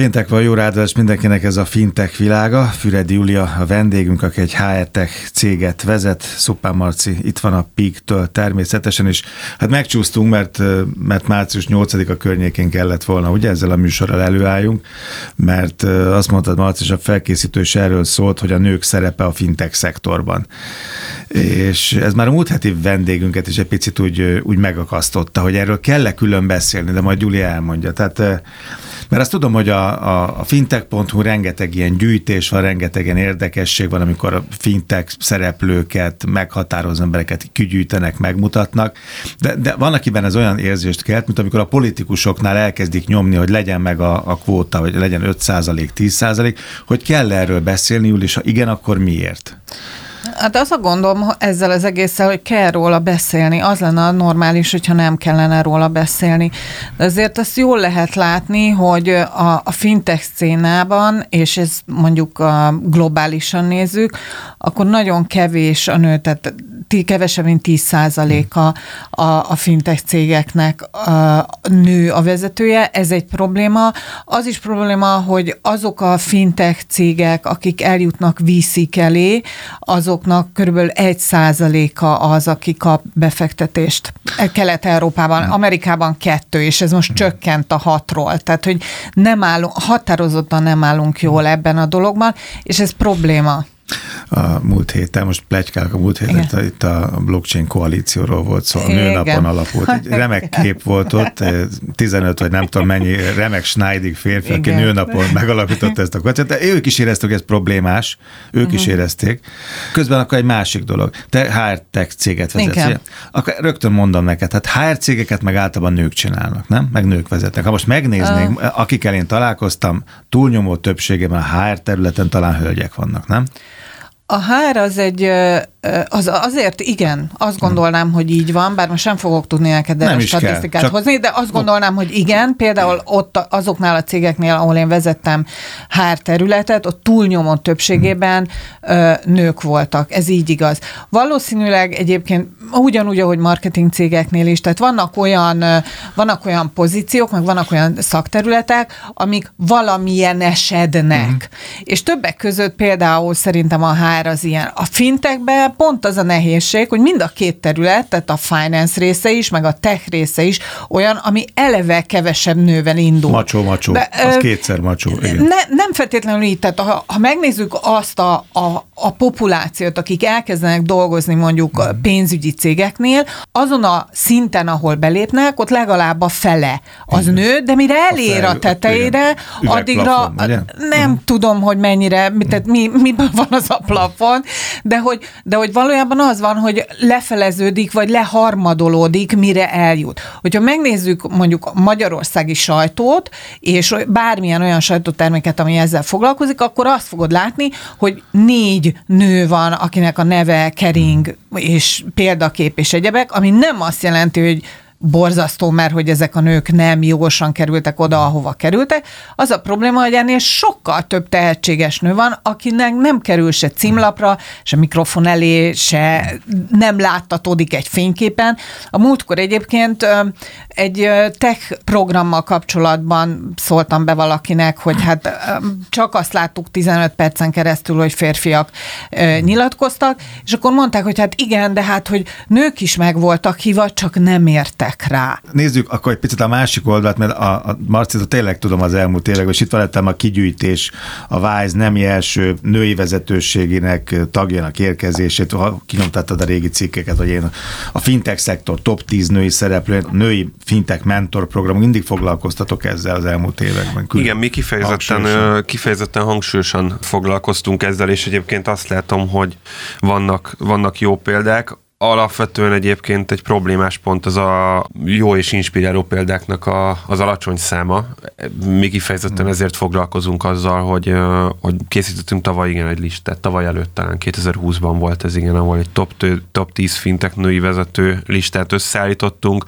Péntek van, jó ráadás mindenkinek ez a fintech világa. Füredi Julia a vendégünk, aki egy HR Tech céget vezet. Szupán Marci itt van a PIK-től természetesen, és hát megcsúsztunk, mert, mert március 8-a környékén kellett volna, ugye ezzel a műsorral előálljunk, mert azt mondtad Marci, és a felkészítő is erről szólt, hogy a nők szerepe a fintech szektorban. És ez már a múlt heti vendégünket is egy picit úgy, úgy megakasztotta, hogy erről kell-e külön beszélni, de majd Julia elmondja. Tehát mert azt tudom, hogy a, a, a fintech.hu rengeteg ilyen gyűjtés van, rengeteg ilyen érdekesség van, amikor a fintech szereplőket, meghatározó embereket kigyűjtenek, megmutatnak, de, de van, akiben ez olyan érzést kelt, mint amikor a politikusoknál elkezdik nyomni, hogy legyen meg a, a kvóta, hogy legyen 5% 10% hogy kell erről beszélni, és ha igen, akkor miért? Hát az a gondom ezzel az egésszel, hogy kell róla beszélni. Az lenne a normális, hogyha nem kellene róla beszélni. De azért azt jól lehet látni, hogy a, a fintech szénában, és ez mondjuk a globálisan nézzük, akkor nagyon kevés a nő, tehát kevesebb, mint 10 százaléka a, a fintech cégeknek a nő a vezetője. Ez egy probléma. Az is probléma, hogy azok a fintech cégek, akik eljutnak vízik elé, azoknak körülbelül 1 százaléka az, aki kap befektetést. Kelet-Európában, Amerikában kettő, és ez most csökkent a hatról. Tehát, hogy nem állunk, határozottan nem állunk jól ebben a dologban, és ez probléma a múlt héten, most plegykálok a múlt héten, Igen. itt a blockchain koalícióról volt szó, szóval a nőnapon alapult. Egy remek kép volt ott, 15 vagy nem tudom mennyi remek Schneidig férfi, Igen. aki nőnapon megalapította ezt a de ők is érezték, hogy ez problémás, ők uh-huh. is mhm. érezték. Közben akkor egy másik dolog. Te HR Tech céget vezetsz. Akkor rögtön mondom neked, hát HR cégeket meg általában nők csinálnak, nem? Meg nők vezetnek. Ha most megnéznénk, uh. akikkel én találkoztam, túlnyomó többségében a HR területen talán hölgyek vannak, nem? A HR az egy az azért igen, azt gondolnám, hogy így van, bár most sem fogok tudni neked erre statisztikát kell, hozni, de azt gondolnám, hogy igen, például ott azoknál a cégeknél, ahol én vezettem HR területet, ott túlnyomó többségében ö, nők voltak, ez így igaz. Valószínűleg egyébként ugyanúgy, ahogy marketing cégeknél is, tehát vannak olyan, vannak olyan pozíciók, meg vannak olyan szakterületek, amik valamilyen esednek. Uh-huh. És többek között például szerintem a HR az ilyen. A fintekben pont az a nehézség, hogy mind a két terület, tehát a finance része is, meg a tech része is olyan, ami eleve kevesebb nővel indul. Macsó, macsó. De, az ö, kétszer macsó. Igen. Ne, nem feltétlenül így, tehát ha, ha megnézzük azt a, a, a populációt, akik elkezdenek dolgozni mondjuk mm. pénzügyi cégeknél, azon a szinten, ahol belépnek, ott legalább a fele az igen. nő, de mire elér a, fel, a tetejére, addigra nem uh tudom, hogy mennyire, tehát mi, miben van az a plafon, de hogy, de hogy valójában az van, hogy lefeleződik, vagy leharmadolódik, mire eljut. Hogyha megnézzük mondjuk a magyarországi sajtót, és bármilyen olyan sajtóterméket, ami ezzel foglalkozik, akkor azt fogod látni, hogy négy nő van, akinek a neve kering, és példakép és egyebek, ami nem azt jelenti, hogy borzasztó, mert hogy ezek a nők nem jogosan kerültek oda, ahova kerültek. Az a probléma, hogy ennél sokkal több tehetséges nő van, akinek nem kerül se címlapra, se mikrofon elé, se nem láttatódik egy fényképen. A múltkor egyébként egy tech programmal kapcsolatban szóltam be valakinek, hogy hát csak azt láttuk 15 percen keresztül, hogy férfiak nyilatkoztak, és akkor mondták, hogy hát igen, de hát, hogy nők is meg voltak hívva, csak nem értek jöttek rá. Nézzük akkor egy picit a másik oldalt, mert a, a Marcit tényleg tudom az elmúlt években, és itt van a kigyűjtés, a WISE nemi első női vezetőségének tagjának érkezését, ha kinyomtattad a régi cikkeket, hogy én a fintech szektor top 10 női szereplő, női fintech mentor program, mindig foglalkoztatok ezzel az elmúlt években. Külön Igen, mi kifejezetten, hangsúlyosan. kifejezetten hangsúlyosan foglalkoztunk ezzel, és egyébként azt látom, hogy vannak, vannak jó példák alapvetően egyébként egy problémás pont az a jó és inspiráló példáknak a, az alacsony száma. Mi kifejezetten mm. ezért foglalkozunk azzal, hogy, hogy készítettünk tavaly igen egy listát, tavaly előtt talán 2020-ban volt ez igen, ahol egy top, top 10 fintek női vezető listát összeállítottunk.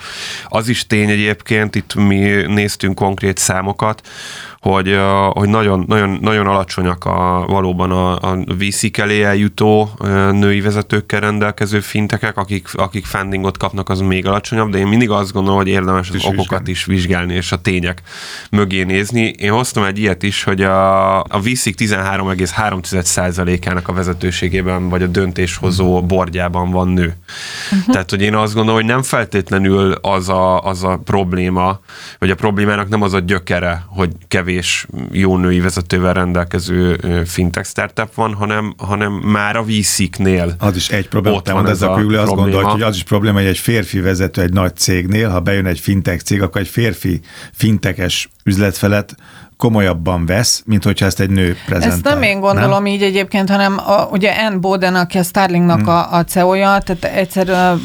Az is tény egyébként, itt mi néztünk konkrét számokat, hogy, hogy nagyon, nagyon, nagyon alacsonyak a, valóban a, a VC elé eljutó női vezetőkkel rendelkező fintekek, akik, akik fundingot kapnak, az még alacsonyabb, de én mindig azt gondolom, hogy érdemes az is okokat vizsgálni. is vizsgálni, és a tények mögé nézni. Én hoztam egy ilyet is, hogy a, a VC 13,3%-ának a vezetőségében, vagy a döntéshozó bordjában van nő. Uh-huh. Tehát, hogy én azt gondolom, hogy nem feltétlenül az a, az a probléma, vagy a problémának nem az a gyökere, hogy kevés jó női vezetővel rendelkező fintech startup van, hanem, hanem már a VC-knél Az is egy probléma, ott van ez a körül, azt gondolja, hogy az is probléma, hogy egy férfi vezető egy nagy cégnél, ha bejön egy fintech cég, akkor egy férfi fintekes üzletfelet komolyabban vesz, mint hogyha ezt egy nő prezentál. Ezt nem én gondolom nem? így egyébként, hanem a, ugye Ann Boden, aki a Starlingnak hmm. a, a CEO-ja, tehát egyszer uh,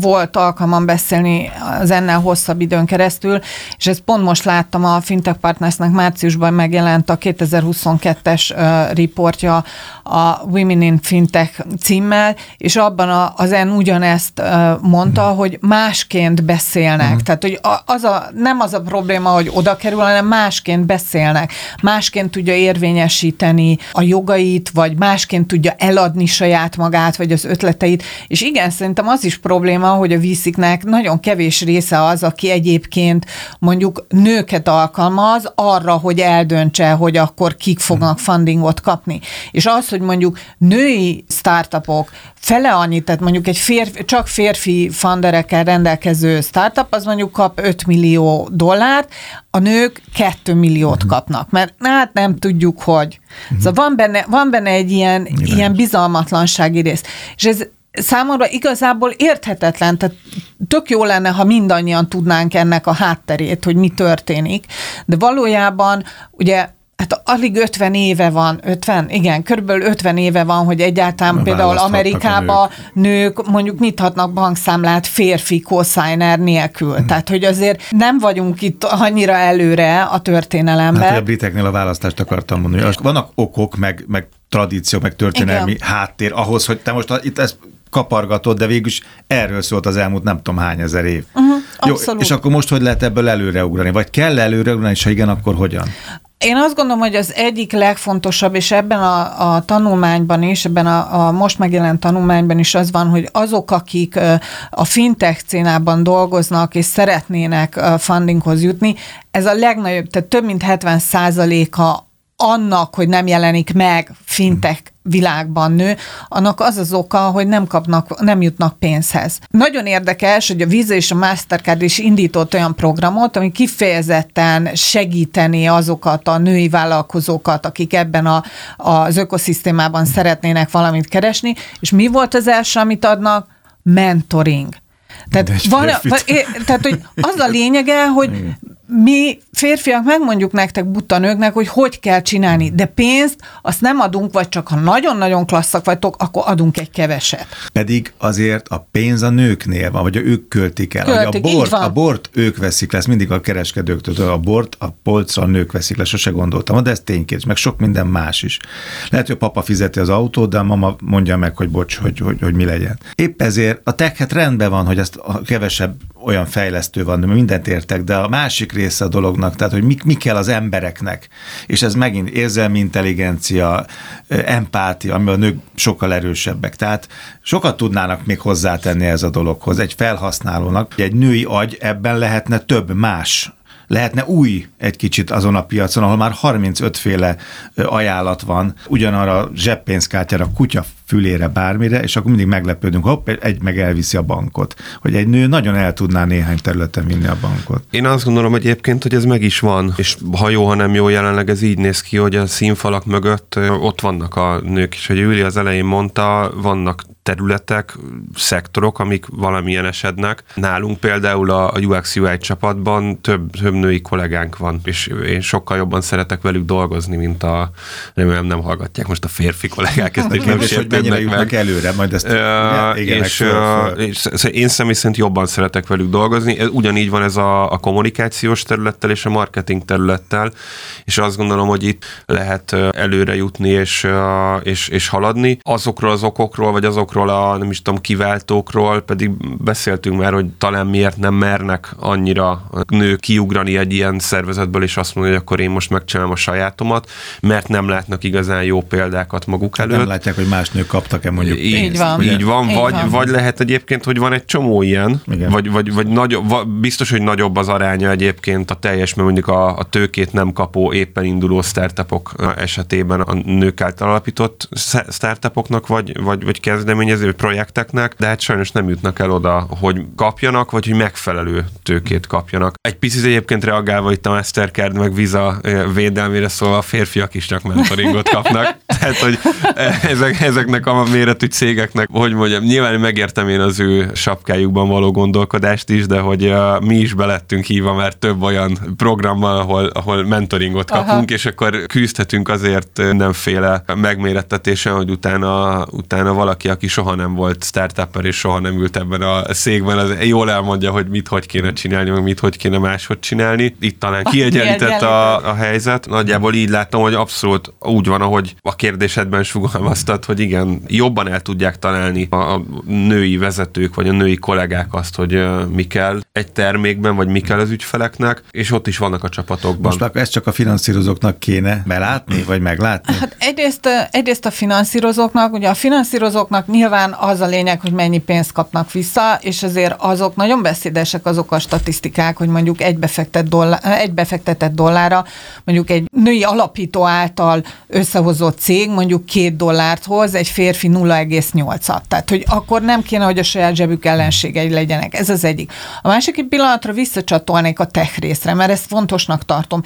volt alkalmam beszélni az ennél hosszabb időn keresztül, és ezt pont most láttam a Fintech Partnersnek márciusban megjelent a 2022-es uh, riportja a Women in Fintech címmel, és abban a, az en ugyanezt uh, mondta, hmm. hogy másként beszélnek. Hmm. Tehát, hogy az a, nem az a probléma, hogy oda kerül, hanem másként beszélnek beszélnek, másként tudja érvényesíteni a jogait, vagy másként tudja eladni saját magát, vagy az ötleteit. És igen, szerintem az is probléma, hogy a víziknek nagyon kevés része az, aki egyébként mondjuk nőket alkalmaz arra, hogy eldöntse, hogy akkor kik fognak fundingot kapni. És az, hogy mondjuk női startupok fele annyit, tehát mondjuk egy férfi, csak férfi funderekkel rendelkező startup, az mondjuk kap 5 millió dollárt, a nők 2 milliót uh-huh. kapnak, mert hát nem tudjuk, hogy. Uh-huh. Szóval van benne, van benne egy ilyen, ilyen bizalmatlansági rész. És ez számomra igazából érthetetlen, tehát tök jó lenne, ha mindannyian tudnánk ennek a hátterét, hogy mi történik, de valójában ugye Hát alig 50 éve van, 50, igen, körülbelül 50 éve van, hogy egyáltalán Na, például Amerikában nők. nők mondjuk nyithatnak bankszámlát férfi cosigner nélkül. Hmm. Tehát, hogy azért nem vagyunk itt annyira előre a történelemben. Hát, a briteknél a választást akartam mondani. Vannak okok, meg, meg tradíció, meg történelmi igen. háttér ahhoz, hogy te most itt ezt kapargatod, de végülis erről szólt az elmúlt nem tudom hány ezer év. Uh-huh, Jó, és akkor most hogy lehet ebből előreugrani? Vagy kell előreugrani, és ha igen, akkor hogyan? Én azt gondolom, hogy az egyik legfontosabb, és ebben a, a tanulmányban is, ebben a, a most megjelent tanulmányban is az van, hogy azok, akik a fintech cénában dolgoznak, és szeretnének fundinghoz jutni, ez a legnagyobb, tehát több mint 70 százaléka annak, hogy nem jelenik meg fintek világban nő, annak az az oka, hogy nem kapnak, nem jutnak pénzhez. Nagyon érdekes, hogy a Visa és a Mastercard is indított olyan programot, ami kifejezetten segíteni azokat a női vállalkozókat, akik ebben a, az ökoszisztémában szeretnének valamit keresni, és mi volt az első, amit adnak? Mentoring. Tehát, van, van, tehát hogy az a lényege, hogy mi férfiak megmondjuk nektek buta nőknek, hogy hogy kell csinálni, de pénzt azt nem adunk, vagy csak ha nagyon-nagyon klasszak vagytok, akkor adunk egy keveset. Pedig azért a pénz a nőknél van, vagy ők költik el. Költik, a, bort, a bort ők veszik le, ez mindig a kereskedőktől, a bort a polcra a nők veszik le, sose gondoltam, de ez ténykérdés, meg sok minden más is. Lehet, hogy a papa fizeti az autót, de a mama mondja meg, hogy bocs, hogy, hogy, hogy mi legyen. Épp ezért a tech rendben van, hogy ezt a kevesebb olyan fejlesztő van, de mindent értek, de a másik része a dolognak, tehát hogy mi, mi kell az embereknek, és ez megint érzelmi intelligencia, empátia, ami a nők sokkal erősebbek. Tehát sokat tudnának még hozzátenni ez a dologhoz. Egy felhasználónak, egy női agy ebben lehetne több más lehetne új egy kicsit azon a piacon, ahol már 35 féle ajánlat van, ugyanarra zseppénzkártyára, kutya fülére, bármire, és akkor mindig meglepődünk, hopp, egy meg elviszi a bankot. Hogy egy nő nagyon el tudná néhány területen vinni a bankot. Én azt gondolom egyébként, hogy ez meg is van, és ha jó, ha nem jó, jelenleg ez így néz ki, hogy a színfalak mögött ott vannak a nők, és hogy Júli az elején mondta, vannak területek, szektorok, amik valamilyen esednek. Nálunk például a UX UI csapatban több, több női kollégánk van, és én sokkal jobban szeretek velük dolgozni, mint a, remélem nem hallgatják most a férfi kollégák, ezt nem sértődnek meg. előre, majd ezt uh, és, uh, és én személy szerint jobban szeretek velük dolgozni. Ugyanígy van ez a, a kommunikációs területtel és a marketing területtel, és azt gondolom, hogy itt lehet előre jutni és, és, és haladni. Azokról az okokról, vagy azok azokról a, nem is tudom, kiváltókról, pedig beszéltünk már, hogy talán miért nem mernek annyira a nők kiugrani egy ilyen szervezetből, és azt mondani, hogy akkor én most megcsinálom a sajátomat, mert nem látnak igazán jó példákat maguk előtt. Nem látják, hogy más nők kaptak-e mondjuk pénzt. Így van. Így van, Így vagy, van. vagy lehet egyébként, hogy van egy csomó ilyen, Igen. vagy, vagy, vagy nagyobb, vagy biztos, hogy nagyobb az aránya egyébként a teljes, mert mondjuk a, a tőkét nem kapó, éppen induló startupok esetében a nők által alapított startupoknak, vagy, vagy, vagy kezdeményező projekteknek, de hát sajnos nem jutnak el oda, hogy kapjanak, vagy hogy megfelelő tőkét kapjanak. Egy picit egyébként reagálva itt a Mastercard meg Visa védelmére szólva a férfiak is csak mentoringot kapnak. Tehát, hogy ezek, ezeknek a méretű cégeknek, hogy mondjam, nyilván megértem én az ő sapkájukban való gondolkodást is, de hogy uh, mi is belettünk hívva, mert több olyan programmal, ahol, ahol mentoringot kapunk, Aha. és akkor küzdhetünk azért mindenféle megmérettetésen, hogy utána, utána valaki, aki soha nem volt startupper és soha nem ült ebben a székben, az jól elmondja, hogy mit hogy kéne csinálni, meg mit hogy kéne máshogy csinálni. Itt talán kiegyenlített a, a helyzet. Nagyjából így látom, hogy abszolút úgy van, ahogy a kérdésedben sugalmaztad, hogy igen, jobban el tudják találni a női vezetők, vagy a női kollégák azt, hogy mi kell egy termékben, vagy mi kell az ügyfeleknek, és ott is vannak a csapatokban. Most akkor ezt csak a finanszírozóknak kéne belátni, vagy meglátni? Hát egyrészt, egyrészt a finanszírozóknak, ugye a finanszírozóknak nyilván az a lényeg, hogy mennyi pénzt kapnak vissza, és azért azok nagyon beszédesek azok a statisztikák, hogy mondjuk egy, befektet dollár, egy befektetett dollára, mondjuk egy női alapító által összehozott cég mondjuk két dollárt hoz, egy férfi 0,8-at. Tehát, hogy akkor nem kéne, hogy a saját zsebük ellenségei legyenek. Ez az egyik. A másik egy pillanatra visszacsatolnék a tech részre, mert ezt fontosnak tartom.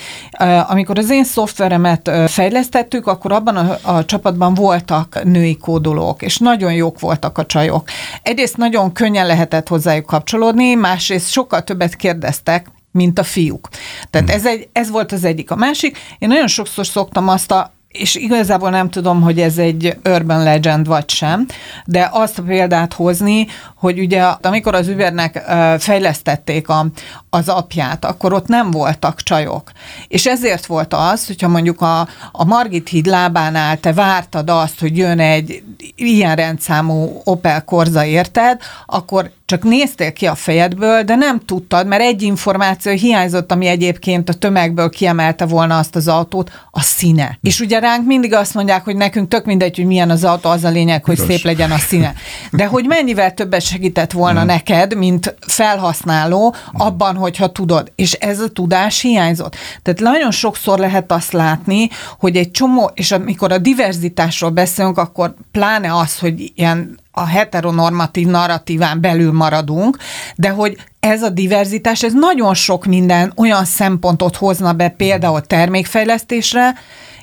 Amikor az én szoftveremet fejlesztettük, akkor abban a, a csapatban voltak női kódolók, és nagyon jók voltak a csajok. Egyrészt nagyon könnyen lehetett hozzájuk kapcsolódni, másrészt sokkal többet kérdeztek, mint a fiúk. Tehát hmm. ez, egy, ez volt az egyik. A másik, én nagyon sokszor szoktam azt a és igazából nem tudom, hogy ez egy urban legend vagy sem, de azt a példát hozni, hogy ugye amikor az Ubernek fejlesztették a, az apját, akkor ott nem voltak csajok. És ezért volt az, hogyha mondjuk a, a Margit híd lábánál te vártad azt, hogy jön egy ilyen rendszámú Opel Corza érted, akkor csak néztél ki a fejedből, de nem tudtad, mert egy információ hiányzott, ami egyébként a tömegből kiemelte volna azt az autót, a színe. És ugye ránk mindig azt mondják, hogy nekünk tök mindegy, hogy milyen az autó, az a lényeg, hogy Igaz. szép legyen a színe. De hogy mennyivel többet segített volna mm. neked, mint felhasználó abban, hogyha tudod. És ez a tudás hiányzott. Tehát nagyon sokszor lehet azt látni, hogy egy csomó, és amikor a diverzitásról beszélünk, akkor pláne az, hogy ilyen a heteronormatív narratíván belül maradunk, de hogy ez a diverzitás, ez nagyon sok minden olyan szempontot hozna be például termékfejlesztésre,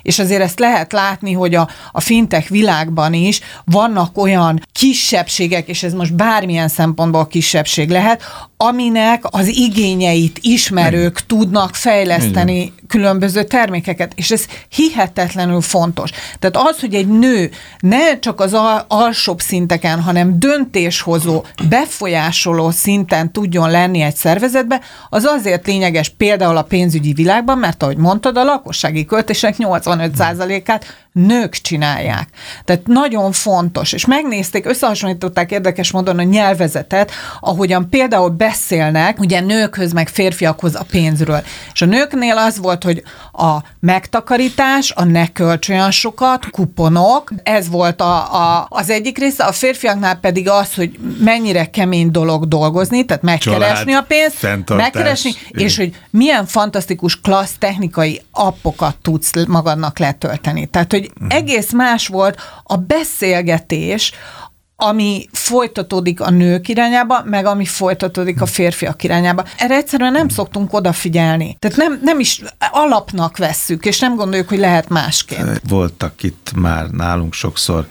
és azért ezt lehet látni, hogy a, a fintech világban is vannak olyan kisebbségek, és ez most bármilyen szempontból kisebbség lehet, aminek az igényeit ismerők Igen. tudnak fejleszteni Igen. különböző termékeket, és ez hihetetlenül fontos. Tehát az, hogy egy nő ne csak az al- alsóbb szinteken, hanem döntéshozó, befolyásoló szinten tudjon lenni egy szervezetbe, az azért lényeges például a pénzügyi világban, mert ahogy mondtad, a lakossági költések 85%-át nők csinálják. Tehát nagyon fontos, és megnézték, összehasonlították érdekes módon a nyelvezetet, ahogyan például beszélnek, ugye nőkhöz meg férfiakhoz a pénzről. És a nőknél az volt, hogy a megtakarítás, a ne költs olyan sokat, kuponok, ez volt a, a, az egyik része, a férfiaknál pedig az, hogy mennyire kemény dolog dolgozni, tehát megkeresni Család, a pénzt, megkeresni, és hogy milyen fantasztikus klassz technikai appokat tudsz magadnak letölteni. Tehát, hogy egész más volt a beszélgetés, ami folytatódik a nők irányába, meg ami folytatódik a férfiak irányába. Erre egyszerűen nem szoktunk odafigyelni. Tehát nem, nem is alapnak vesszük, és nem gondoljuk, hogy lehet másként. Voltak itt már nálunk sokszor,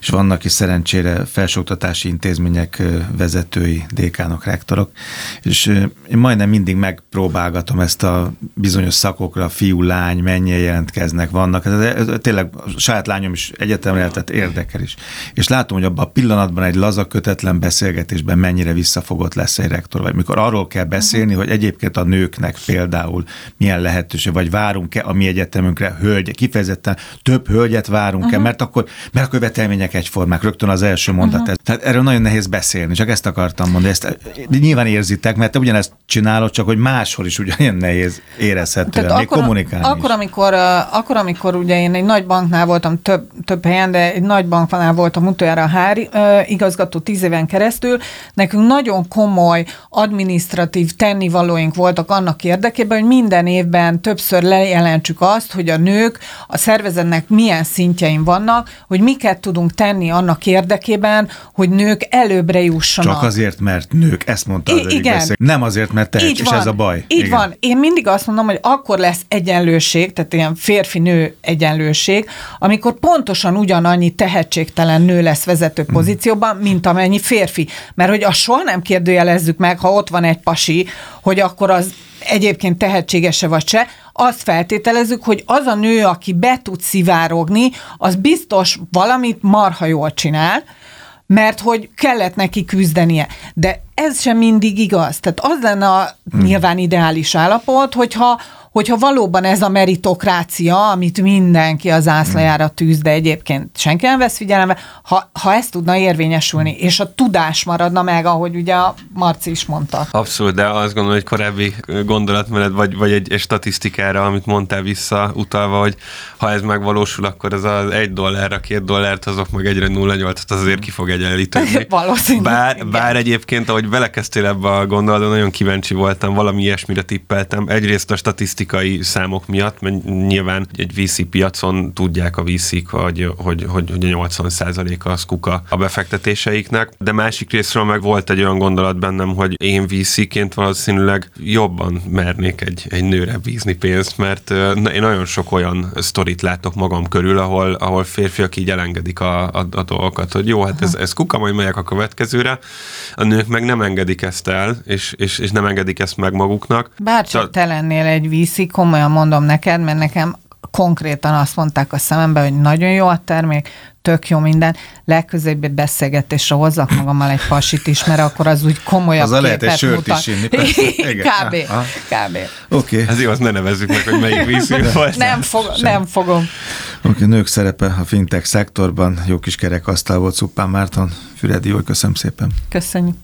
és vannak is szerencsére felsőoktatási intézmények vezetői, dékánok, rektorok, és én majdnem mindig megpróbálgatom ezt a bizonyos szakokra, fiú, lány, mennyien jelentkeznek, vannak. Ez, ez, ez tényleg a saját lányom is egyetemre tehát érdekel is. És látom, hogy abban a pillanatban egy laza, kötetlen beszélgetésben mennyire visszafogott lesz egy rektor, vagy mikor arról kell beszélni, hogy egyébként a nőknek például milyen lehetőség, vagy várunk-e a mi egyetemünkre hölgy, kifejezetten több hölgyet várunk-e, uh-huh. mert akkor, mert a követelmények egyformák, rögtön az első mondat. Uh-huh. Tehát erről nagyon nehéz beszélni, csak ezt akartam mondani. Ezt nyilván érzitek, mert te ugyanezt csinálod, csak hogy máshol is ugyanilyen nehéz érezhetően, még akkor, kommunikálni akkor, is. amikor, akkor, amikor ugye én egy nagy banknál voltam több, több helyen, de egy nagy banknál voltam utoljára a hári igazgató tíz éven keresztül, nekünk nagyon komoly administratív tennivalóink voltak annak érdekében, hogy minden évben többször lejelentsük azt, hogy a nők a szervezetnek milyen szintjein vannak, hogy miket tudunk tenni annak érdekében, hogy nők előbbre jussanak. Csak azért, mert nők, ezt mondta az I- igen. Beszél. Nem azért, mert te, és ez a baj. Így igen. van. Én mindig azt mondom, hogy akkor lesz egyenlőség, tehát ilyen férfi-nő egyenlőség, amikor pontosan ugyanannyi tehetségtelen nő lesz vezető. Pozícióban, mint amennyi férfi. Mert hogy azt soha nem kérdőjelezzük meg, ha ott van egy pasi, hogy akkor az egyébként tehetségese vagy se, azt feltételezzük, hogy az a nő, aki be tud szivárogni, az biztos valamit marha jól csinál, mert hogy kellett neki küzdenie. De ez sem mindig igaz. Tehát az lenne a hmm. nyilván ideális állapot, hogyha hogyha valóban ez a meritokrácia, amit mindenki az ászlajára tűz, de egyébként senki nem vesz figyelembe, ha, ha ez tudna érvényesülni, és a tudás maradna meg, ahogy ugye a Marci is mondta. Abszolút, de azt gondolom, hogy korábbi gondolatmenet, vagy, vagy egy, egy statisztikára, amit mondtál vissza utalva, hogy ha ez megvalósul, akkor ez az egy dollárra, két dollárt, azok meg egyre 0,8-at az azért ki fog egyenlíteni. Valószínűleg. Bár, bár egyébként, ahogy belekezdtél ebbe a gondolatba, nagyon kíváncsi voltam, valami ilyesmire tippeltem. Egyrészt a statisztikai statisztikai számok miatt, mert nyilván egy VC piacon tudják a VC-k, hogy, hogy, hogy, hogy a 80%-a az kuka a befektetéseiknek, de másik részről meg volt egy olyan gondolat bennem, hogy én VC-ként valószínűleg jobban mernék egy, egy nőre bízni pénzt, mert én nagyon sok olyan sztorit látok magam körül, ahol, ahol férfiak így elengedik a, a, a dolgokat, hogy jó, hát ez, ez kuka, majd megyek a következőre. A nők meg nem engedik ezt el, és, és, és nem engedik ezt meg maguknak. Bárcsak te lennél egy VC, viszi, komolyan mondom neked, mert nekem konkrétan azt mondták a szemembe, hogy nagyon jó a termék, tök jó minden, legközebb egy beszélgetésre hozzak magammal egy pasit is, mert akkor az úgy komolyabb az képet lehet egy sört mutat. is inni, kb. kb. Oké. Okay. Ez jó, azt ne nevezzük meg, hogy melyik vízünk volt. Nem, fog, nem fogom. Oké, okay, nők szerepe a fintech szektorban, jó kis kerekasztal volt Szuppán Márton. Füredi, jól köszönöm szépen. Köszönjük.